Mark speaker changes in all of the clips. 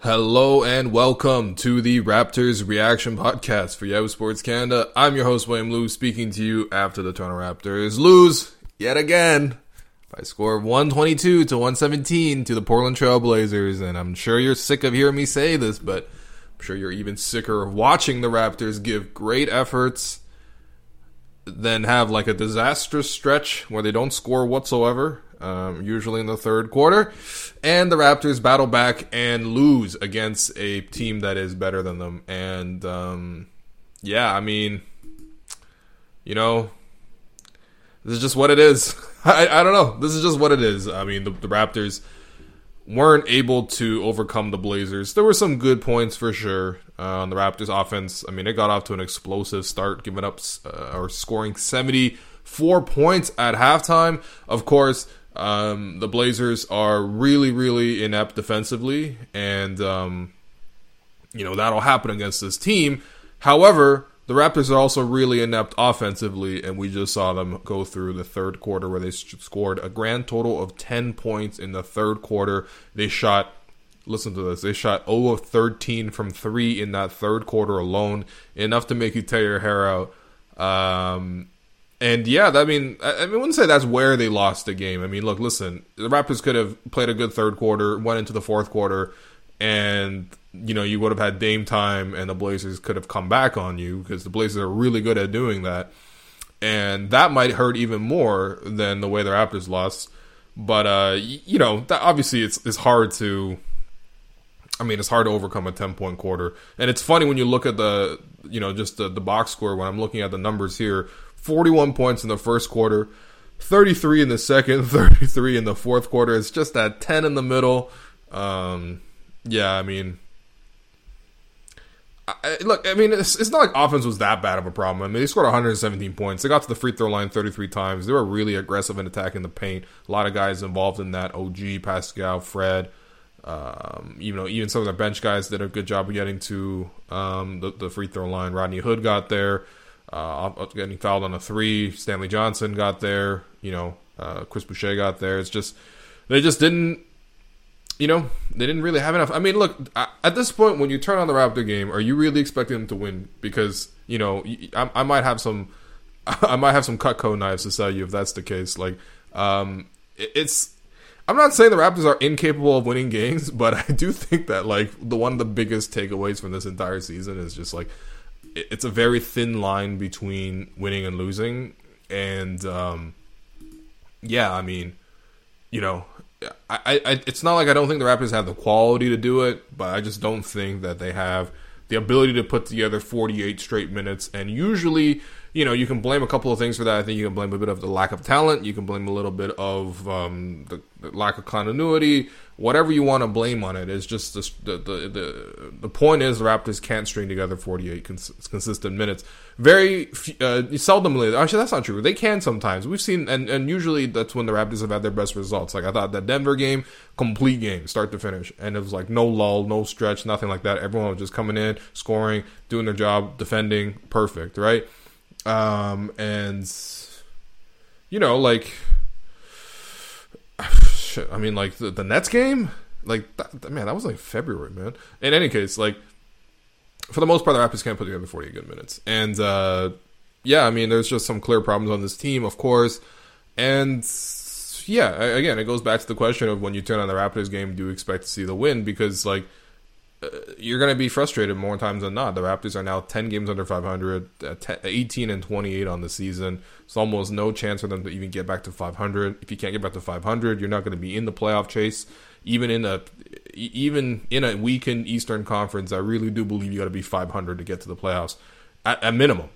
Speaker 1: Hello and welcome to the Raptors Reaction Podcast for Yahoo Sports Canada. I'm your host, William Lou, speaking to you after the Toronto Raptors lose yet again by score of 122 to 117 to the Portland Trailblazers. And I'm sure you're sick of hearing me say this, but I'm sure you're even sicker of watching the Raptors give great efforts, then have like a disastrous stretch where they don't score whatsoever, um, usually in the third quarter, and the Raptors battle back and lose against a team that is better than them. And um, yeah, I mean, you know, this is just what it is. I, I don't know. This is just what it is. I mean, the, the Raptors weren't able to overcome the Blazers. There were some good points for sure uh, on the Raptors offense. I mean, it got off to an explosive start, giving up uh, or scoring 74 points at halftime. Of course, um, the Blazers are really, really inept defensively, and um, you know that'll happen against this team. However, the Raptors are also really inept offensively, and we just saw them go through the third quarter where they scored a grand total of 10 points in the third quarter. They shot, listen to this, they shot 0 of 13 from 3 in that third quarter alone, enough to make you tear your hair out. Um, and yeah, I mean, I, I wouldn't say that's where they lost the game. I mean, look, listen, the Raptors could have played a good third quarter, went into the fourth quarter, and you know you would have had Dame time, and the Blazers could have come back on you because the Blazers are really good at doing that, and that might hurt even more than the way the Raptors lost. But uh, you know, that, obviously, it's it's hard to. I mean, it's hard to overcome a ten point quarter, and it's funny when you look at the you know just the, the box score. When I'm looking at the numbers here, 41 points in the first quarter, 33 in the second, 33 in the fourth quarter. It's just that 10 in the middle. Um, yeah, I mean, I, look, I mean, it's, it's not like offense was that bad of a problem. I mean, they scored 117 points. They got to the free throw line 33 times. They were really aggressive in attacking the paint. A lot of guys involved in that. OG, Pascal, Fred. Um, you know, even some of the bench guys did a good job of getting to um, the, the, free throw line. Rodney Hood got there, uh, getting fouled on a three. Stanley Johnson got there. You know, uh, Chris Boucher got there. It's just they just didn't you know, they didn't really have enough. I mean, look, at this point, when you turn on the Raptor game, are you really expecting them to win? Because you know, I, I might have some, I might have some Cutco knives to sell you if that's the case. Like, um, it's. I'm not saying the Raptors are incapable of winning games, but I do think that like the one of the biggest takeaways from this entire season is just like it's a very thin line between winning and losing, and um, yeah, I mean, you know, I, I, it's not like I don't think the Raptors have the quality to do it, but I just don't think that they have the ability to put together 48 straight minutes. And usually, you know, you can blame a couple of things for that. I think you can blame a bit of the lack of talent. You can blame a little bit of um, the, the, lack of continuity. Whatever you want to blame on it, it is just the the, the the, the point is the Raptors can't string together 48 cons- consistent minutes. Very uh, seldomly, actually that's not true. They can sometimes. We've seen and and usually that's when the Raptors have had their best results. Like I thought that Denver game, complete game, start to finish, and it was like no lull, no stretch, nothing like that. Everyone was just coming in, scoring, doing their job, defending, perfect, right? Um, and you know, like, I mean, like the, the Nets game, like, that, man, that was like February, man. In any case, like, for the most part, the Raptors can't put together 48 good minutes. And, uh, yeah, I mean, there's just some clear problems on this team, of course. And, yeah, again, it goes back to the question of when you turn on the Raptors game, do you expect to see the win? Because, like, uh, you're going to be frustrated more times than not. The Raptors are now 10 games under 500, uh, 18 and 28 on the season. It's almost no chance for them to even get back to 500. If you can't get back to 500, you're not going to be in the playoff chase. Even in a even in a weakened Eastern Conference, I really do believe you got to be 500 to get to the playoffs at, at minimum.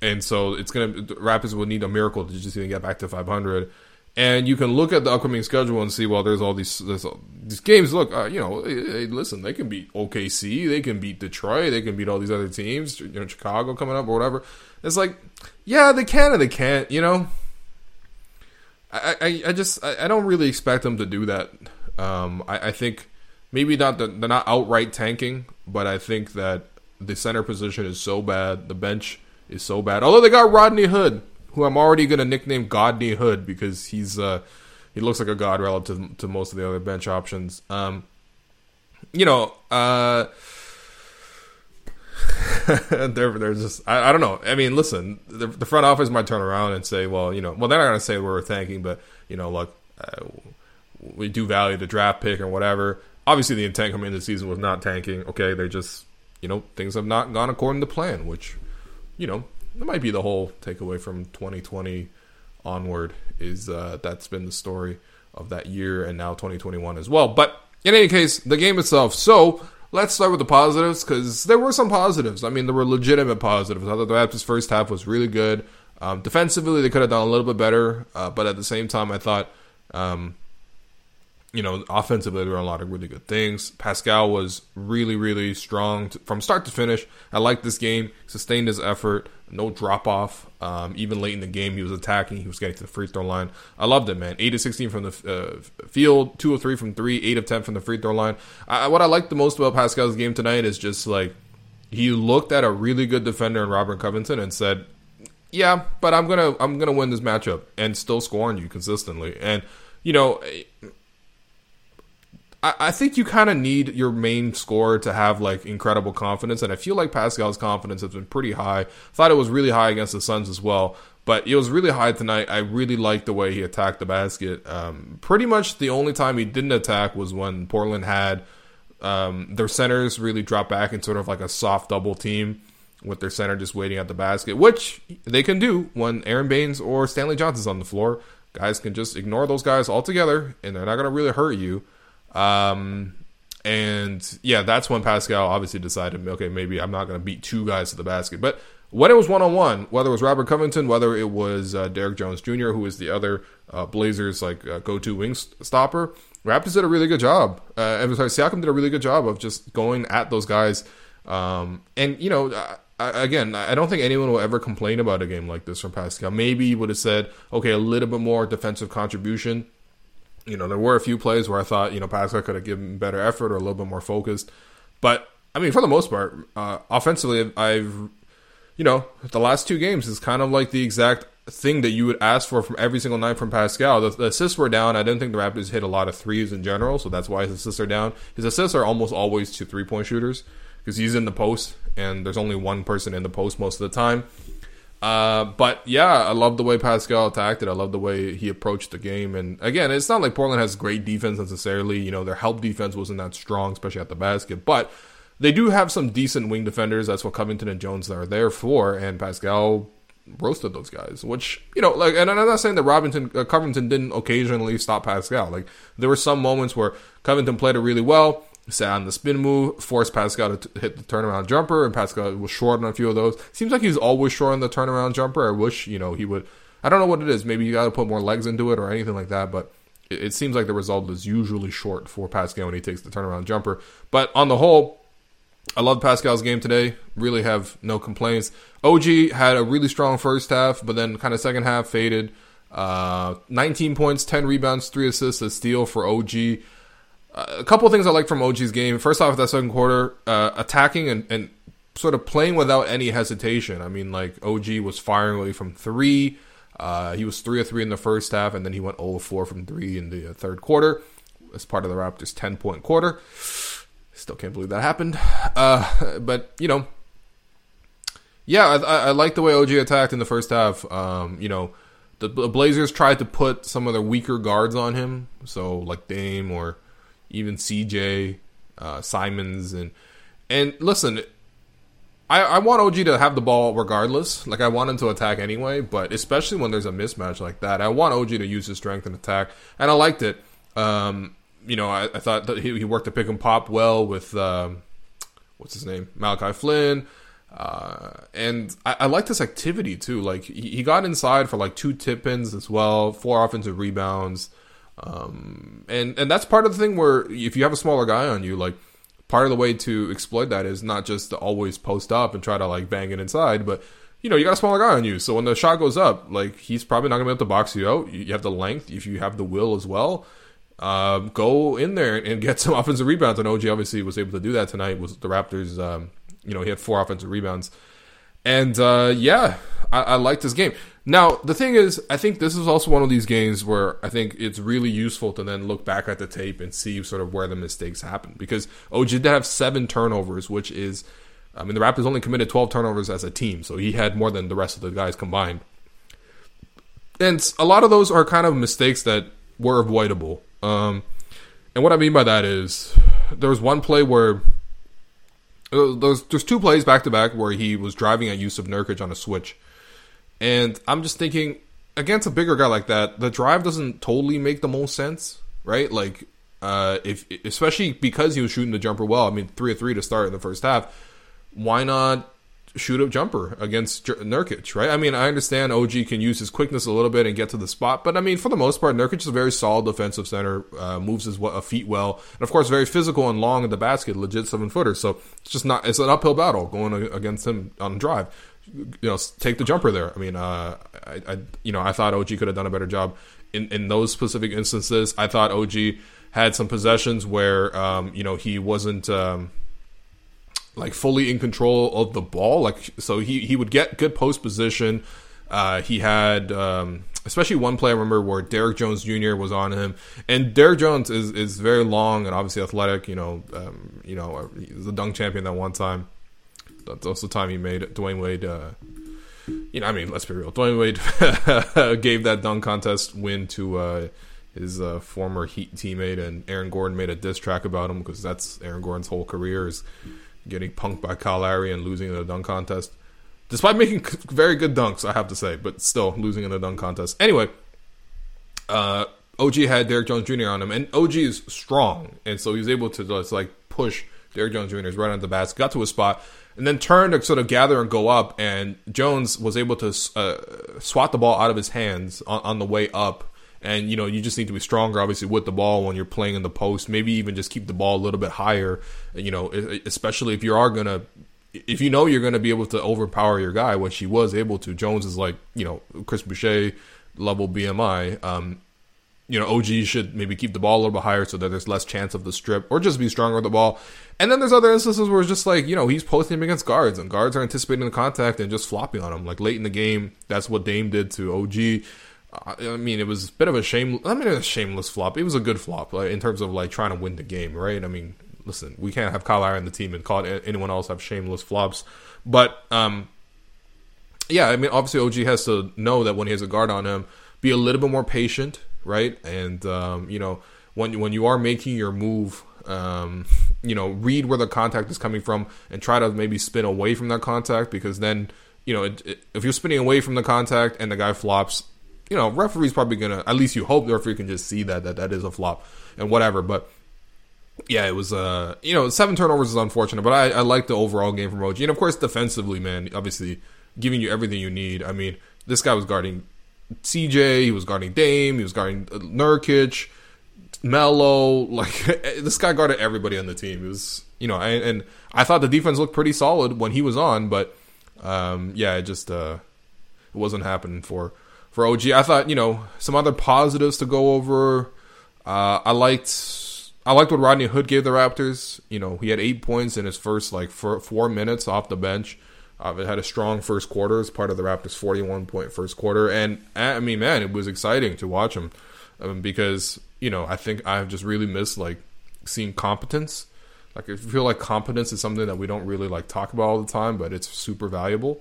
Speaker 1: And so it's going to Raptors will need a miracle to just even get back to 500 and you can look at the upcoming schedule and see well there's all these there's all, these games. Look uh, you know hey, listen they can beat OKC they can beat Detroit they can beat all these other teams you know Chicago coming up or whatever. It's like yeah they can and they can't you know? I I, I just I, I don't really expect them to do that. Um, I, I think maybe not the, they're not outright tanking but I think that the center position is so bad the bench is so bad. Although they got Rodney Hood who I'm already going to nickname Godney Hood because he's uh, he looks like a god relative to most of the other bench options. Um, you know, uh, they're they're just I, I, don't know. I mean, listen, the, the, front office might turn around and say, well, you know, well they're not going to say we're thanking, but you know, look, uh, we do value the draft pick or whatever. Obviously, the intent coming into the season was not tanking. Okay, they just you know things have not gone according to plan, which you know that might be the whole takeaway from 2020 onward is uh, that's been the story of that year and now 2021 as well. But in any case, the game itself. So let's start with the positives because there were some positives. I mean, there were legitimate positives. I thought the Raptors' first half was really good. Um, defensively, they could have done a little bit better, uh, but at the same time, I thought um, you know, offensively, there were a lot of really good things. Pascal was really, really strong to, from start to finish. I liked this game, sustained his effort, no drop off. Um, even late in the game, he was attacking, he was getting to the free throw line. I loved it, man. 8 of 16 from the uh, field, 2 of 3 from 3, 8 of 10 from the free throw line. I, what I liked the most about Pascal's game tonight is just like he looked at a really good defender in Robert Covington and said, "Yeah, but I'm gonna I'm gonna win this matchup and still score on you consistently." And you know, I, think you kind of need your main scorer to have like incredible confidence, and I feel like Pascal's confidence has been pretty high. Thought it was really high against the Suns as well, but it was really high tonight. I really liked the way he attacked the basket. Um, pretty much the only time he didn't attack was when Portland had um, their centers really drop back in sort of like a soft double team with their center just waiting at the basket, which they can do when Aron Baynes or Stanley Johnson's on the floor. Guys can just ignore those guys altogether, and they're not going to really hurt you. Um, and yeah, that's when Pascal obviously decided, okay, maybe I'm not going to beat two guys to the basket. But when it was one on one, whether it was Robert Covington, whether it was uh, Derrick Jones Jr., who was the other uh, Blazers like uh, go to wing stopper, Raptors did a really good job. Uh, I'm sorry, Siakam did a really good job of just going at those guys. Um, and you know, I, again, I don't think anyone will ever complain about a game like this from Pascal. Maybe he would have said, okay, a little bit more defensive contribution you know, there were a few plays where I thought, you know, Pascal could have given better effort or a little bit more focused. But, I mean, for the most part, uh, offensively, I've, you know, the last two games is kind of like the exact thing that you would ask for from every single night from Pascal. The, the, assists were down. I didn't think the Raptors hit a lot of threes in general, so that's why his assists are down. His assists are almost always to three point shooters because he's in the post and there's only one person in the post most of the time. Uh, but yeah, I love the way Pascal attacked it. I love the way he approached the game. And again, it's not like Portland has great defense necessarily. You know, their help defense wasn't that strong, especially at the basket. But they do have some decent wing defenders. That's what Covington and Jones are there for. And Pascal roasted those guys, which you know, like, and I'm not saying that Robinson uh, Covington didn't occasionally stop Pascal. Like, there were some moments where Covington played it really well. Sat on the spin move, forced Pascal to t- hit the turnaround jumper, and Pascal was short on a few of those. Seems like he's always short on the turnaround jumper. I wish, you know, he would. I don't know what it is. Maybe you got to put more legs into it or anything like that, but it, it seems like the result is usually short for Pascal when he takes the turnaround jumper. But on the whole, I love Pascal's game today. Really have no complaints. OG had a really strong first half, but then kind of second half faded. Uh, 19 points, 10 rebounds, 3 assists, a steal for OG. A couple things I like from OG's game. First off, that second quarter, uh, attacking and, and sort of playing without any hesitation. I mean, like, OG was firing away from three. Uh, he was 3 of 3 in the first half, and then he went 0 4 from 3 in the uh, third quarter as part of the Raptors' 10 point quarter. Still can't believe that happened. Uh, but, you know, yeah, I, I, like the way OG attacked in the first half. Um, you know, the Blazers tried to put some of their weaker guards on him, so like Dame or even CJ uh, Simons, and and listen, I, I want OG to have the ball regardless. Like I want him to attack anyway, but especially when there's a mismatch like that, I want OG to use his strength and attack, and I liked it. Um, you know, I, I, thought that he, he, worked the pick and pop well with um, what's his name, Malachi Flynn. Uh, and I, I like this activity too. Like he, he, got inside for like two tip ins as well, four offensive rebounds. Um, and and that's part of the thing where if you have a smaller guy on you, like part of the way to exploit that is not just to always post up and try to like bang it inside, but you know you got a smaller guy on you, so when the shot goes up, like he's probably not gonna be able to box you out. You have the length, if you have the will as well. Uh, go in there and get some offensive rebounds. And OG obviously was able to do that tonight. Was the Raptors? Um, you know, he had four offensive rebounds, and uh, yeah, I, I like this game. Now, the thing is, I think this is also one of these games where I think it's really useful to then look back at the tape and see sort of where the mistakes happened. Because OG did have seven turnovers, which is, I mean, the Raptors only committed 12 turnovers as a team, so he had more than the rest of the guys combined. And a lot of those are kind of mistakes that were avoidable. Um, and what I mean by that is there was one play where uh, there's there's two plays back to back where he was driving at Jusuf Nurkic on a switch, and I'm just thinking against a bigger guy like that, the drive doesn't totally make the most sense, right? Like, uh, if especially because he was shooting the jumper well. I mean, three of three to start in the first half. Why not shoot a jumper against Nurkic, right? I mean, I understand OG can use his quickness a little bit and get to the spot, but I mean, for the most part, Nurkic is a very solid defensive center, uh, moves his feet well, and of course, very physical and long in the basket, legit seven footer. So it's just not, it's an uphill battle going against him on drive. You know, take the jumper there. I mean, uh, I, I, you know, I thought OG could have done a better job in in those specific instances. I thought OG had some possessions where, um, you know, he wasn't. Um, like fully in control of the ball. Like so, he he would get good post position. Uh, he had um, especially one play I remember where Derrick Jones Jr. was on him, and Derrick Jones is, is very long and obviously athletic. You know, um, you know, uh, he was a dunk champion that one time. That's also the time he made Dwyane Wade. Uh, you know, I mean, let's be real. Dwyane Wade gave that dunk contest win to uh, his uh, former Heat teammate, and Aaron Gordon made a diss track about him because that's Aaron Gordon's whole career is getting punked by Kyle Lowry and losing in the dunk contest. Despite making very good dunks, I have to say, but still losing in the dunk contest. Anyway, uh, OG had Derrick Jones Jr. on him, and OG is strong, and so he was able to just like push Derrick Jones Jr. right onto the basket, got to a spot, and then turned to sort of gather and go up, and Jones was able to uh, swat the ball out of his hands on, on the way up. And you know you just need to be stronger obviously with the ball when you're playing in the post. Maybe even just keep the ball a little bit higher you know especially if you are gonna if you know you're gonna be able to overpower your guy which he was able to. Jones is like you know chris boucher level bmi um you know og should maybe keep the ball a little bit higher so that there's less chance of the strip or just be stronger with the ball and then there's other instances where it's just like you know he's posting him against guards and guards are anticipating the contact and just flopping on him like late in the game that's what dame did to og I mean, it was a bit of a shame. I mean, a shameless flop. It was a good flop like, in terms of like trying to win the game, right? I mean, listen, we can't have Kyle Lowry the team and call anyone else have shameless flops. But um, yeah, I mean, obviously OG has to know that when he has a guard on him, be a little bit more patient, right? And um, you know, when when you are making your move, um, you know, read where the contact is coming from and try to maybe spin away from that contact because then you know, it, it, if you're spinning away from the contact and the guy flops, you know, referee's probably gonna at least you hope the referee can just see that that that is a flop and whatever. But yeah, it was uh you know seven turnovers is unfortunate, but I, I like the overall game from OG, and of course defensively, man, obviously giving you everything you need. I mean, this guy was guarding CJ, he was guarding Dame, he was guarding uh, Nurkic, Melo, like this guy guarded everybody on the team. It was you know, and, and I thought the defense looked pretty solid when he was on, but um yeah, it just uh it wasn't happening for for OG. I thought you know some other positives to go over. Uh, I liked I liked what Rodney Hood gave the Raptors. You know, he had eight points in his first like four, four minutes off the bench. Uh, it had a strong first quarter as part of the Raptors' 41 point first quarter, and I mean, man, it was exciting to watch him um, because you know I think I've just really missed like seeing competence. Like I feel like competence is something that we don't really like talk about all the time, but it's super valuable.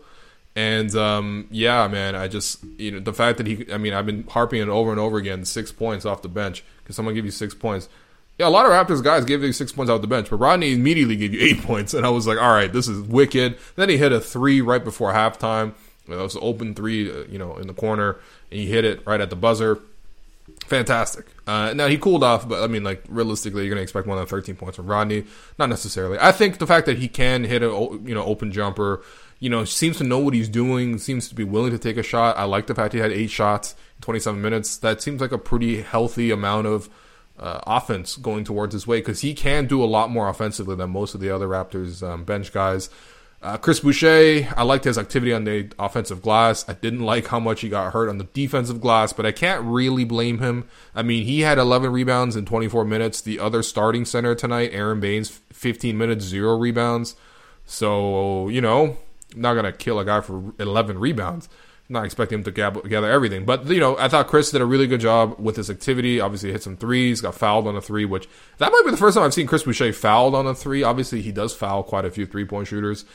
Speaker 1: And um, yeah, man, I just you know the fact that he, I mean, I've been harping it over and over again. Six points off the bench. Can someone give you six points? Yeah, a lot of Raptors guys gave you six points out the bench, but Rodney immediately gave you eight points, and I was like, all right, this is wicked. Then he hit a three right before halftime. It was an open three, uh, you know, in the corner, and he hit it right at the buzzer. Fantastic. Uh, now he cooled off, but I mean, like realistically, you're gonna expect more than 13 points from Rodney. Not necessarily. I think the fact that he can hit a you know open jumper you know, seems to know what he's doing, seems to be willing to take a shot. I like the fact he had eight shots in 27 minutes. That seems like a pretty healthy amount of uh, offense going towards his way because he can do a lot more offensively than most of the other Raptors um, bench guys. Uh, Chris Boucher, I liked his activity on the offensive glass. I didn't like how much he got hurt on the defensive glass, but I can't really blame him. I mean, he had 11 rebounds in 24 minutes. The other starting center tonight, Aron Baynes, 15 minutes, zero rebounds. So, you know, not gonna kill a guy for 11 rebounds. Not expecting him to gather everything, but you know, I thought Chris did a really good job with his activity. Obviously, hit some threes, got fouled on a three, which that might be the first time I've seen Chris Boucher fouled on a three. Obviously, he does foul quite a few three point shooters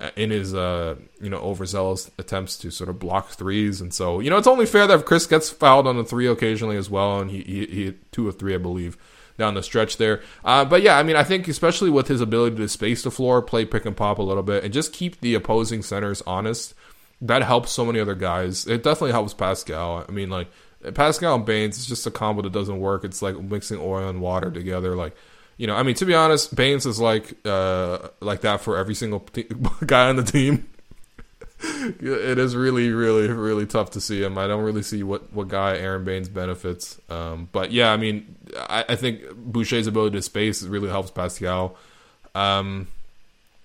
Speaker 1: uh, in his uh, you know overzealous attempts to sort of block threes, and so you know it's only fair that Chris gets fouled on a three occasionally as well, and he he, he hit two or three, I believe down the stretch there. Uh, but yeah, I mean, I think especially with his ability to space the floor, play pick and pop a little bit, and just keep the opposing centers honest, that helps so many other guys. It definitely helps Pascal. I mean, like Pascal and Baynes, is just a combo that doesn't work. It's like mixing oil and water together. Like, you know, I mean, to be honest, Baynes is like uh, like that for every single guy on the team it is really, really, really tough to see him. I don't really see what, what guy Aron Baynes benefits. Um, but yeah, I mean, I, I, think Boucher's ability to space really helps Pascal. Um,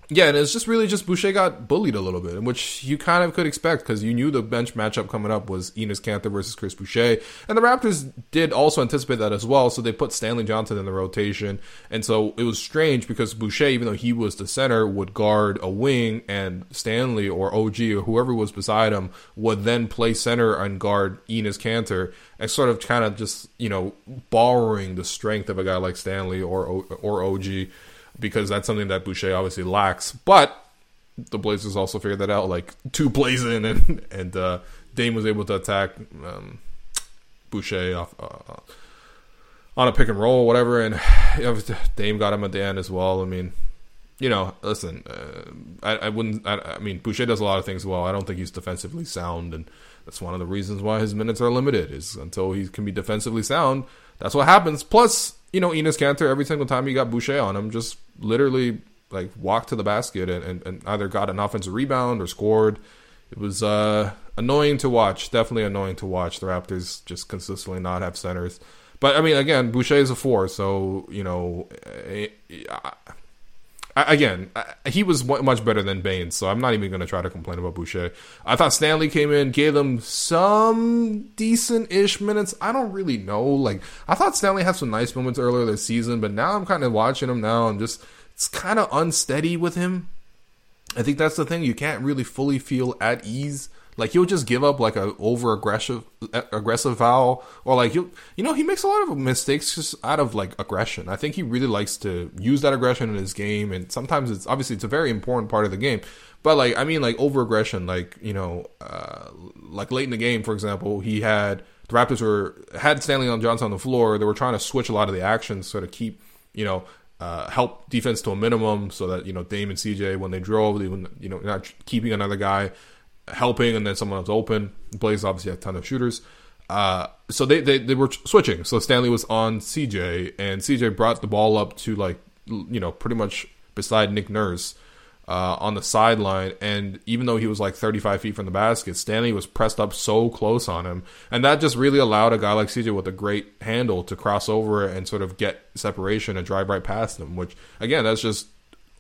Speaker 1: yeah, and it's just really just Boucher got bullied a little bit, which you kind of could expect because you knew the bench matchup coming up was Enes Kanter versus Chris Boucher, and the Raptors did also anticipate that as well. So they put Stanley Johnson in the rotation, and so it was strange because Boucher, even though he was the center, would guard a wing, and Stanley or OG or whoever was beside him would then play center and guard Enes Kanter, and sort of kind of just you know borrowing the strength of a guy like Stanley or or OG because that's something that Boucher obviously lacks. But the Blazers also figured that out like two plays and and uh, Dame was able to attack um, Boucher off. Uh, on a pick and roll, whatever, and Dame got him at the end as well. I mean, you know, listen, uh, I, I, wouldn't. I, I, mean, Boucher does a lot of things well. I don't think he's defensively sound, and that's one of the reasons why his minutes are limited. Is until he can be defensively sound, that's what happens. Plus, you know, Enes Kanter, every single time he got Boucher on him, just literally like walked to the basket and, and, and either got an offensive rebound or scored. It was uh, annoying to watch. Definitely annoying to watch. The Raptors just consistently not have centers. But I mean, again, Boucher is a four, so you know, eh, again, he was much better than Baynes, so I'm not even going to try to complain about Boucher. I thought Stanley came in, gave them some decent ish minutes. I don't really know. Like, I thought Stanley had some nice moments earlier this season, but now I'm kind of watching him now and just, it's kind of unsteady with him. I think that's the thing. You can't really fully feel at ease like he'll just give up like a over aggressive aggressive foul, or like you you know he makes a lot of mistakes just out of like aggression. I think he really likes to use that aggression in his game, and sometimes it's obviously it's a very important part of the game. But like I mean like over aggression, like you know, uh, like late in the game, for example, he had the Raptors were had Stanley on Johnson on the floor. They were trying to switch a lot of the actions, sort of keep you know uh, help defense to a minimum, so that you know Dame and CJ when they drove, they you know not keeping another guy helping, and then someone else open. Blaze obviously had a ton of shooters. Uh, so they, they, they were switching. So Stanley was on CJ, and CJ brought the ball up to like, you know, pretty much beside Nick Nurse uh, on the sideline. And even though he was like 35 feet from the basket, Stanley was pressed up so close on him. And that just really allowed a guy like CJ with a great handle to cross over and sort of get separation and drive right past him, which, again, that's just,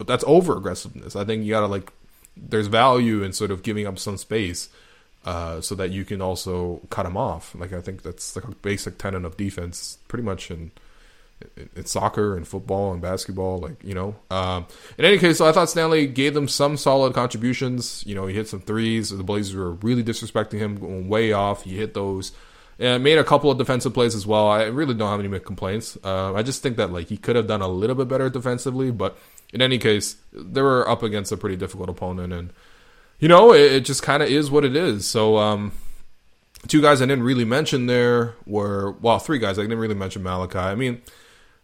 Speaker 1: that's over aggressiveness. I think you got to like, there's value in sort of giving up some space. Uh, so that you can also cut him off. Like I think that's like a basic tenet of defense, pretty much in it's soccer and football and basketball, like you know. Um, in any case, so I thought Stanley gave them some solid contributions. You know, he hit some threes. The Blazers were really disrespecting him, going way off. He hit those, and made a couple of defensive plays as well. I really don't have any complaints. Uh, I just think that like he could have done a little bit better defensively, but in any case, they were up against a pretty difficult opponent, and you know, it, it just kind of is what it is. So. Um, two guys I didn't really mention there were well, three guys I didn't really mention Malachi. I mean,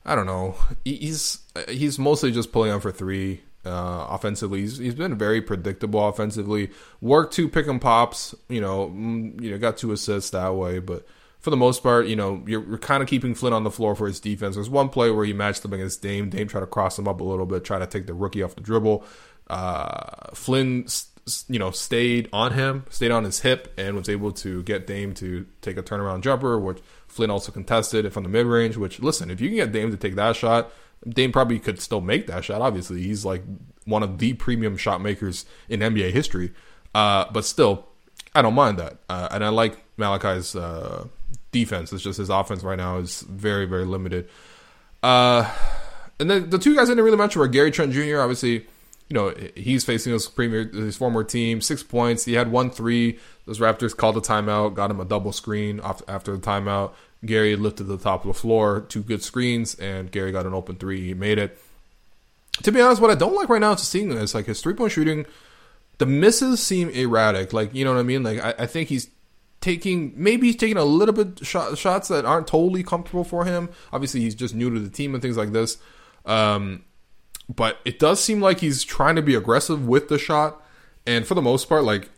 Speaker 1: I don't know. He's he's mostly just pulling on for three. Uh, offensively, he's, he's been very predictable offensively. Worked two pick and pops, you know, mm, you know, got two assists that way, but for the most part, you know, you're, you're kind of keeping Flynn on the floor for his defense. There's one play where he matched up against Dame. Dame tried to cross him up a little bit, try to take the rookie off the dribble. Uh, Flynn, you know, stayed on him, stayed on his hip, and was able to get Dame to take a turnaround jumper, which Flynn also contested it from the mid range, which, listen, if you can get Dame to take that shot, Dame probably could still make that shot. Obviously, he's like one of the premium shot makers in NBA history. Uh, but still, I don't mind that. Uh, and I like Malachi's uh, defense. It's just his offense right now is very, very limited. Uh, and then the two guys I didn't really mention were Gary Trent Jr., obviously you know, he's facing his premier, his former team, six points. He had one three. Those Raptors called a timeout, got him a double screen after the timeout. Gary lifted the top of the floor, two good screens, and Gary got an open three. He made it. To be honest, what I don't like right now is seeing is like his three point shooting. The misses seem erratic. Like you know what I mean. Like I, I think he's taking maybe he's taking a little bit shot, shots that aren't totally comfortable for him. Obviously, he's just new to the team and things like this. Um, but it does seem like he's trying to be aggressive with the shot, and for the most part, like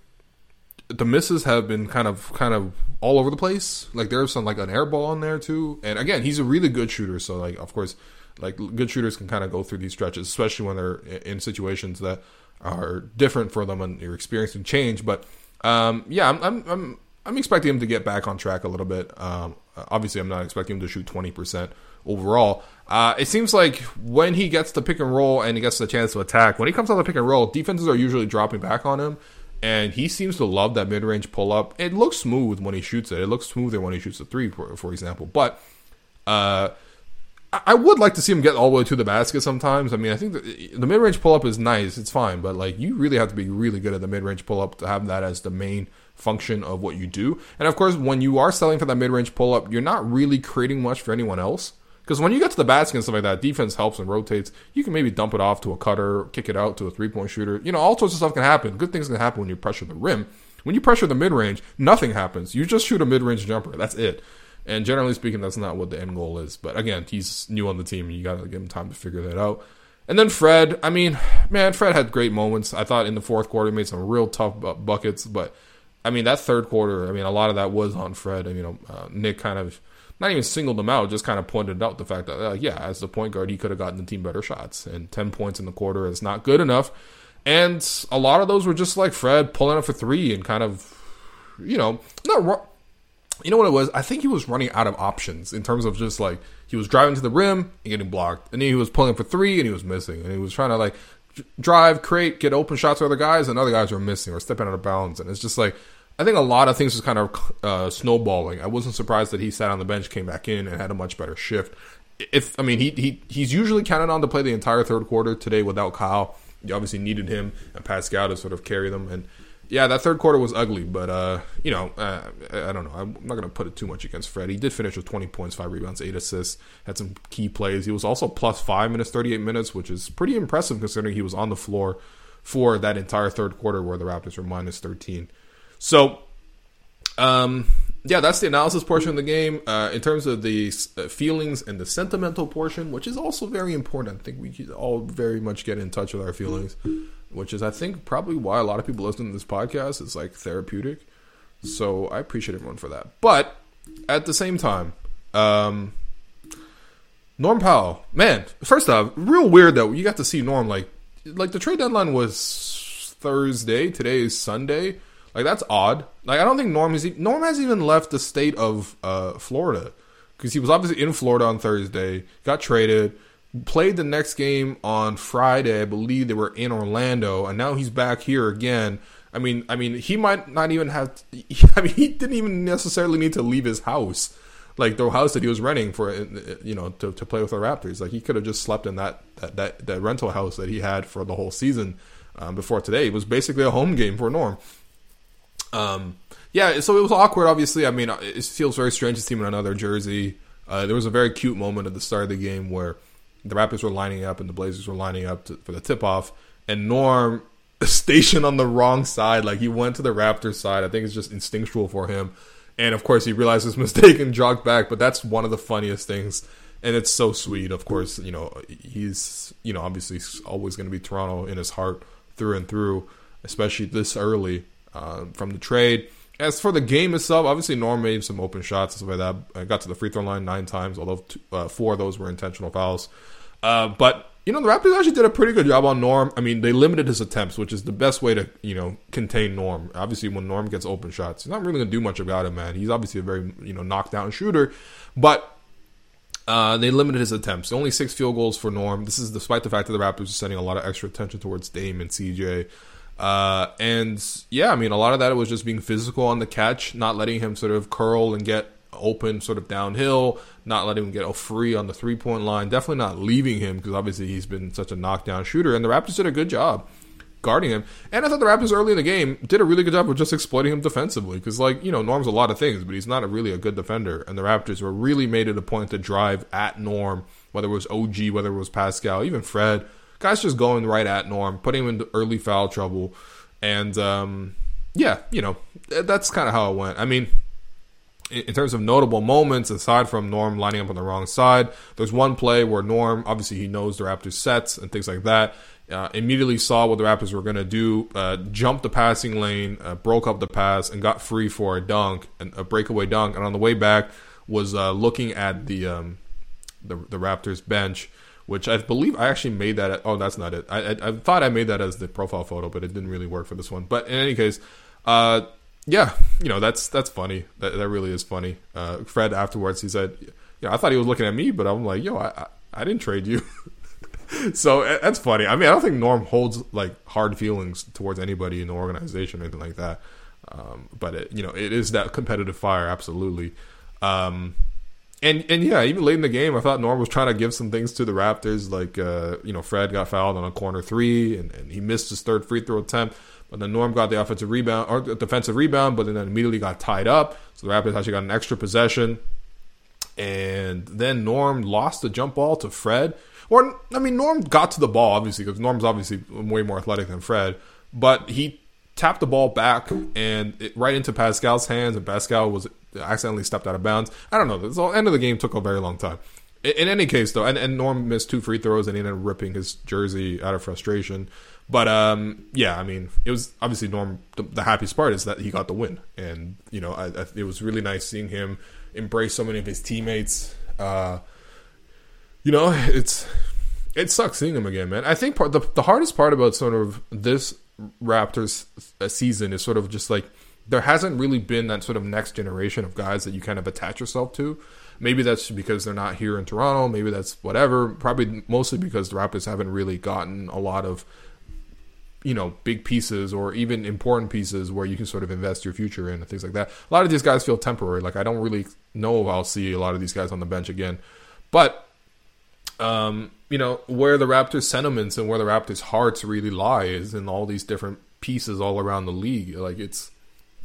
Speaker 1: the misses have been kind of kind of all over the place. Like there's some like an air ball on there too, and again, he's a really good shooter. So like, of course, like good shooters can kind of go through these stretches, especially when they're in situations that are different for them and you're experiencing change. But um, yeah, I'm, I'm, I'm I'm expecting him to get back on track a little bit. Um, obviously, I'm not expecting him to shoot 20 percent overall. Uh, it seems like when he gets the pick and roll and he gets the chance to attack, when he comes on the pick and roll, defenses are usually dropping back on him. And he seems to love that mid range pull up. It looks smooth when he shoots it. It looks smoother when he shoots a three, for, for example. But uh, I would like to see him get all the way to the basket sometimes. I mean, I think the, the mid range pull up is nice. It's fine. But like, you really have to be really good at the mid range pull up to have that as the main function of what you do. And of course, when you are selling for that mid range pull up, you're not really creating much for anyone else. Because when you get to the basket and stuff like that, defense helps and rotates. You can maybe dump it off to a cutter, kick it out to a three point shooter. You know, all sorts of stuff can happen. Good things can happen when you pressure the rim. When you pressure the mid range, nothing happens. You just shoot a mid range jumper. That's it. And generally speaking, that's not what the end goal is. But again, he's new on the team, you got to give him time to figure that out. And then Fred, I mean, man, Fred had great moments. I thought in the fourth quarter he made some real tough buckets, but I mean that third quarter, I mean a lot of that was on Fred. And you know, uh, Nick kind of not even singled him out, just kind of pointed out the fact that, uh, yeah, as the point guard, he could have gotten the team better shots. And 10 points in the quarter is not good enough. And a lot of those were just like Fred pulling up for three and kind of, you know, not. You know what it was? I think he was running out of options in terms of just like he was driving to the rim and getting blocked, and then he was pulling for three and he was missing, and he was trying to like drive, create, get open shots for other guys, and other guys were missing or stepping out of bounds, and it's just like I think a lot of things was kind of uh, snowballing. I wasn't surprised that he sat on the bench, came back in, and had a much better shift. If I mean, he he he's usually counted on to play the entire third quarter today without Kyle. You obviously needed him and Pascal to sort of carry them. And yeah, that third quarter was ugly, but uh, you know, uh, I don't know. I'm not going to put it too much against Fred. He did finish with 20 points, five rebounds, eight assists, had some key plays. He was also plus five minutes, 38 minutes, which is pretty impressive considering he was on the floor for that entire third quarter where the Raptors were minus 13. So um, yeah, that's the analysis portion of the game. Uh, in terms of the uh, feelings and the sentimental portion, which is also very important, I think we all very much get in touch with our feelings, which is, I think, probably why a lot of people listen to this podcast. It's like therapeutic. So I appreciate everyone for that. But at the same time, um, Norm Powell, man. First off, real weird that you got to see Norm like like the trade deadline was Thursday. Today is Sunday. Like that's odd. Like I don't think Norm has Norm has even left the state of uh, Florida because he was obviously in Florida on Thursday, got traded, played the next game on Friday. I believe they were in Orlando, and now he's back here again. I mean, I mean, he might not even have. To, I mean, he didn't even necessarily need to leave his house, like the house that he was renting for, you know, to, to play with the Raptors. Like he could have just slept in that that, that that rental house that he had for the whole season um, before today. It was basically a home game for Norm. Um, yeah, so it was awkward. Obviously, I mean, it feels very strange to see him in another jersey. Uh, there was a very cute moment at the start of the game where the Raptors were lining up and the Blazers were lining up to, for the tip off, and Norm stationed on the wrong side. Like he went to the Raptors side. I think it's just instinctual for him. And of course, he realized his mistake and jogged back. But that's one of the funniest things, and it's so sweet. Of course, you know he's you know obviously always going to be Toronto in his heart through and through, especially this early uh, from the trade. As for the game itself, obviously Norm made some open shots and stuff like that. I got to the free throw line nine times, although two, uh, four of those were intentional fouls. Uh, but you know the Raptors actually did a pretty good job on Norm. I mean, they limited his attempts, which is the best way to you know contain Norm. Obviously, when Norm gets open shots, he's not really gonna do much about it, man. He's obviously a very you know knockdown shooter, but uh, they limited his attempts. Only six field goals for Norm. This is despite the fact that the Raptors are sending a lot of extra attention towards Dame and CJ. Uh, and yeah, I mean, a lot of that was just being physical on the catch, not letting him sort of curl and get open sort of downhill, not letting him get free on the three point line, definitely not leaving him because obviously he's been such a knockdown shooter. And the Raptors did a good job guarding him. And I thought the Raptors early in the game did a really good job of just exploiting him defensively because, like, you know, Norm's a lot of things, but he's not a really a good defender. And the Raptors were really made it a point to drive at Norm, whether it was OG, whether it was Pascal, even Fred guys just going right at Norm, putting him into early foul trouble, and um, yeah, you know that's kind of how it went. I mean, in terms of notable moments, aside from Norm lining up on the wrong side, there's one play where Norm, obviously, he knows the Raptors sets and things like that. Uh, immediately saw what the Raptors were going to do, uh, jumped the passing lane, uh, broke up the pass, and got free for a dunk, and a breakaway dunk. And on the way back, was uh, looking at the, um, the the Raptors bench which I believe I actually made that. At, oh, that's not it. I, I, I thought I made that as the profile photo, but it didn't really work for this one. But in any case, uh, yeah, you know that's that's funny. That that really is funny. Uh, Fred afterwards he said, "Yeah, I thought he was looking at me, but I'm like, yo, I I, didn't trade you." so that's funny. I mean, I don't think Norm holds like hard feelings towards anybody in the organization or anything like that. Um, but it, you know, it is that competitive fire, absolutely. Um, and and yeah, even late in the game, I thought Norm was trying to give some things to the Raptors. Like uh, you know, Fred got fouled on a corner three, and, and, he missed his third free throw attempt. But then Norm got the offensive rebound or defensive rebound, but then immediately got tied up. So the Raptors actually got an extra possession, and then Norm lost the jump ball to Fred. Or I mean, Norm got to the ball obviously because Norm's obviously way more athletic than Fred, but he tapped the ball back and it, right into Pascal's hands, and Pascal was accidentally stepped out of bounds. I don't know. The end of the game took a very long time. In, any case, though, and, and, Norm missed two free throws and he ended up ripping his jersey out of frustration. But um, yeah, I mean, it was obviously Norm. The, the, happiest part is that he got the win, and you know, I, I, it was really nice seeing him embrace so many of his teammates. Uh, you know, it's it sucks seeing him again, man. I think part the, the hardest part about sort of this Raptors uh, season is sort of just like there hasn't really been that sort of next generation of guys that you kind of attach yourself to. Maybe that's because they're not here in Toronto. Maybe that's whatever. Probably mostly because the Raptors haven't really gotten a lot of, you know, big pieces or even important pieces where you can sort of invest your future in and things like that. A lot of these guys feel temporary. Like I don't really know if I'll see a lot of these guys on the bench again. But, um, you know, where the Raptors' sentiments and where the Raptors' hearts really lie is in all these different pieces all around the league. Like it's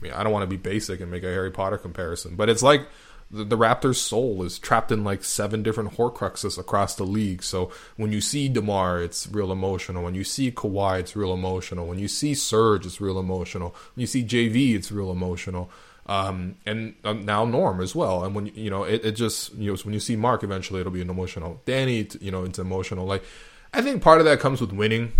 Speaker 1: mean, I don't want to be basic and make a Harry Potter comparison, but it's like the, the, Raptors' soul is trapped in like seven different Horcruxes across the league. So when you see Demar, it's real emotional. When you see Kawhi, it's real emotional. When you see Serge, it's real emotional. When you see JV, it's real emotional. Um, and um, now Norm as well. And when you know, it, it just you know, when you see Mark, eventually it'll be an emotional. Danny, you know, it's emotional. Like I think part of that comes with winning.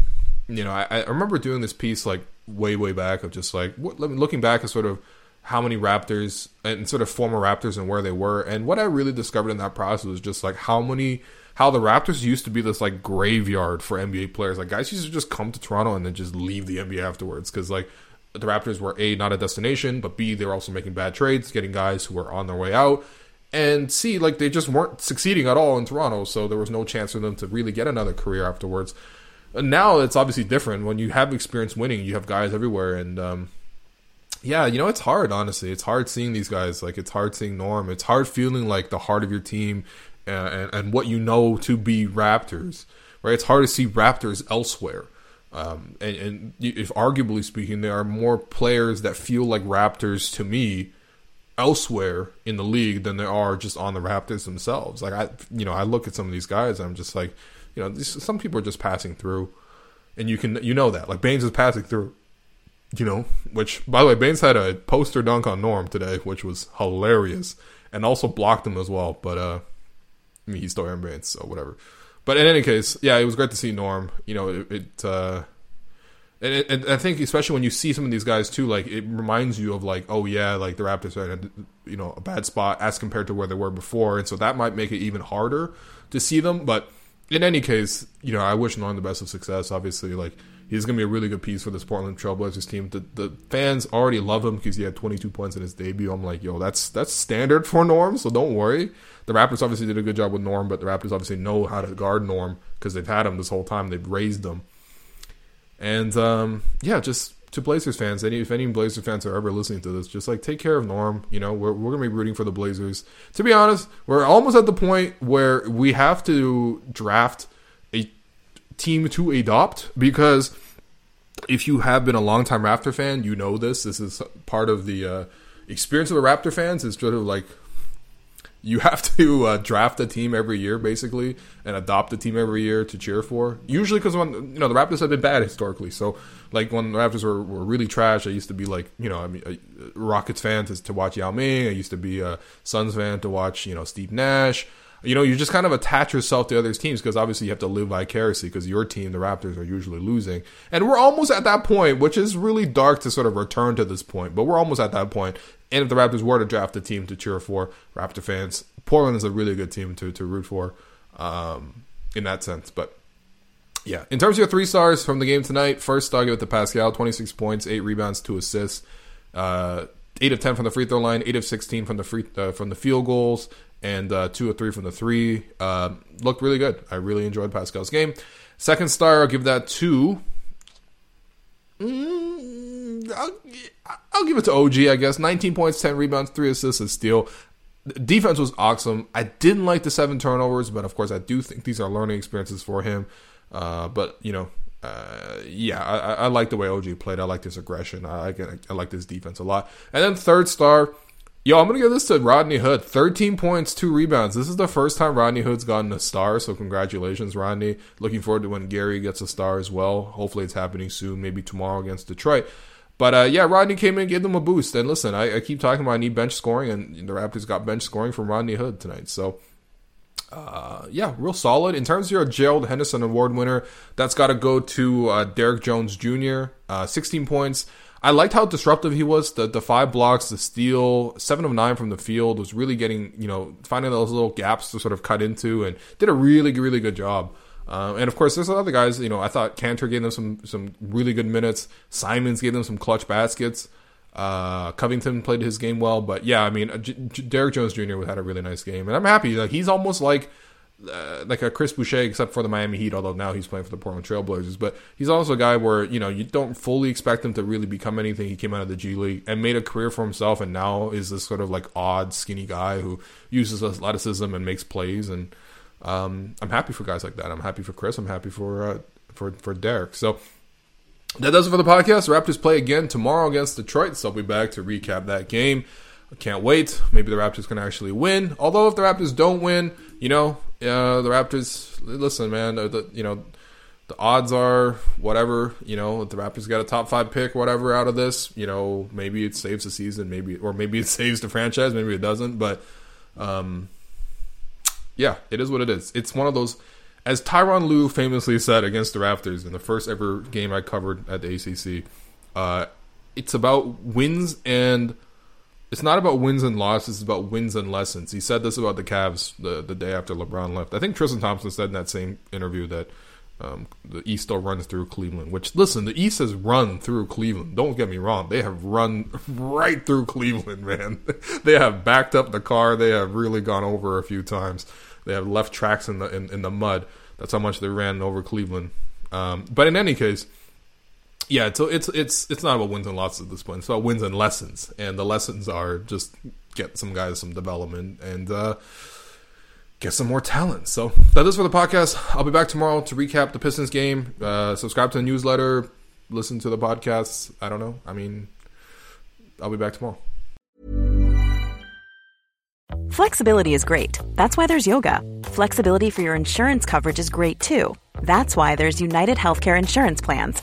Speaker 1: You know, I, I remember doing this piece like way way back of just like what, looking back at sort of how many Raptors and sort of former Raptors and where they were. And what I really discovered in that process was just like how many how the Raptors used to be this like graveyard for NBA players. Like guys used to just come to Toronto and then just leave the NBA afterwards because like the Raptors were a not a destination, but b they were also making bad trades, getting guys who were on their way out, and c like they just weren't succeeding at all in Toronto, so there was no chance for them to really get another career afterwards. Now it's obviously different when you have experience winning. You have guys everywhere, and um, yeah, you know it's hard. Honestly, it's hard seeing these guys. Like it's hard seeing Norm. It's hard feeling like the heart of your team and, and what you know to be Raptors, right? It's hard to see Raptors elsewhere. Um, and, and if arguably speaking, there are more players that feel like Raptors to me elsewhere in the league than there are just on the Raptors themselves. Like I, you know, I look at some of these guys, I'm just like, you know, some people are just passing through, and you can, you know that. Like Baynes is passing through, you know. Which, by the way, Baynes had a poster dunk on Norm today, which was hilarious, and also blocked him as well. But uh, I mean, he's still Aron Baynes, so whatever. But in any case, yeah, it was great to see Norm. You know, it, it uh, and, it, and, I think especially when you see some of these guys too, like it reminds you of like, oh yeah, like the Raptors had you know a bad spot as compared to where they were before, and so that might make it even harder to see them. But in any case, you know, I wish Norm the best of success. Obviously, like he's going to be a really good piece for this Portland Trailblazers team. The, the fans already love him because he had 22 points in his debut. I'm like, yo, that's that's standard for Norm, so don't worry. The Raptors obviously did a good job with Norm, but the Raptors obviously know how to guard Norm because they've had him this whole time. They've raised him, and um, yeah, just to Blazers fans, any if any Blazers fans are ever listening to this, just like take care of Norm. You know, we're we're gonna be rooting for the Blazers. To be honest, we're almost at the point where we have to draft a team to adopt because if you have been a longtime Raptor fan, you know this. This is part of the uh, experience of the Raptor fans. Is sort of like you have to uh, draft a team every year, basically, and adopt a team every year to cheer for. Usually, because when you know the Raptors have been bad historically, so like when the Raptors were, were really trash, I used to be like you know I mean a Rockets fan to, to watch Yao Ming. I used to be a Suns fan to watch you know Steve Nash you know, you just kind of attach yourself to other teams because obviously you have to live vicariously because your team, the Raptors, are usually losing. And we're almost at that point, which is really dark to sort of return to this point, but we're almost at that point. And if the Raptors were to draft a team to cheer for, Raptor fans, Portland is a really good team to, to root for um, in that sense. But yeah, in terms of your three stars from the game tonight, first I'll give it to Pascal, 26 points, 8 rebounds, 2 assists. Uh, eight of ten from the free throw line, eight of sixteen from the free uh, from the field goals, and uh, two or three from the three. Uh, looked really good. I really enjoyed Pascal's game. Second star, I'll give that to. Mm, I'll, I'll, give it to OG, I guess. 19 points, 10 rebounds, 3 assists, and steal. defense was awesome. I didn't like the seven turnovers, but of course, I do think these are learning experiences for him. Uh, but, you know, uh, yeah, I, I, like the way OG played. I like his aggression. I, I, I like this defense a lot. And then third star, Yo, I'm gonna give this to Rodney Hood. 13 points, two rebounds. This is the first time Rodney Hood's gotten a star, so congratulations, Rodney. Looking forward to when Gary gets a star as well. Hopefully, it's happening soon, maybe tomorrow against Detroit. But uh, yeah, Rodney came in, gave them a boost. And listen, I, I, keep talking about I need bench scoring, and the Raptors got bench scoring from Rodney Hood tonight. So uh, yeah, real solid. In terms of your Gerald Henderson Award winner, that's got to go to uh, Derrick Jones Jr. Uh, 16 points. I liked how disruptive he was. The the five blocks, the steal, seven of nine from the field was really getting you know finding those little gaps to sort of cut into, and did a really really good job. Uh, and of course, there's other guys. You know, I thought Kanter gave them some some really good minutes. Simons gave them some clutch baskets. Uh, Covington played his game well, but yeah, I mean, J- J- Derrick Jones Jr. had a really nice game, and I'm happy. Like he's almost like uh, like a Chris Boucher, except for the Miami Heat, although now he's playing for the Portland Trailblazers. But he's also a guy where you know you don't fully expect him to really become anything. He came out of the G League and made a career for himself, and now is this sort of like odd, skinny guy who uses athleticism and makes plays. And um, I'm happy for guys like that. I'm happy for Chris. I'm happy for uh, for for Derrick. So. That does it for the podcast. Raptors play again tomorrow against Detroit, so I'll be back to recap that game. I can't wait. Maybe the Raptors can actually win. Although if the Raptors don't win, you know, uh, the Raptors. Listen, man. The, you know, the odds are whatever. You know, if the Raptors got a top five pick, whatever, out of this, you know, maybe it saves the season, maybe or maybe it saves the franchise, maybe it doesn't. But, um, yeah, it is what it is. It's one of those. As Tyronn Lue famously said against the Raptors in the first ever game I covered at the ACC, uh, it's about wins and it's not about wins and losses, it's about wins and lessons. He said this about the Cavs the, the day after LeBron left. I think Tristan Thompson said in that same interview that um, the East still runs through Cleveland, which, listen, the East has run through Cleveland. Don't get me wrong. They have run right through Cleveland, man. they have backed up the car. They have really gone over a few times. They have left tracks in the in, in the mud. That's how much they ran over Cleveland. Um, but in any case, yeah, so it's it's it's not about wins and losses at this point. It's about wins and lessons, and the lessons are just get some guys some development and uh, get some more talent. So that is for the podcast. I'll be back tomorrow to recap the Pistons game. Uh, subscribe to the newsletter, listen to the podcasts. I don't know. I mean, I'll be back tomorrow.
Speaker 2: Flexibility is great. That's why there's yoga. Flexibility for your insurance coverage is great too. That's why there's United Healthcare Insurance Plans.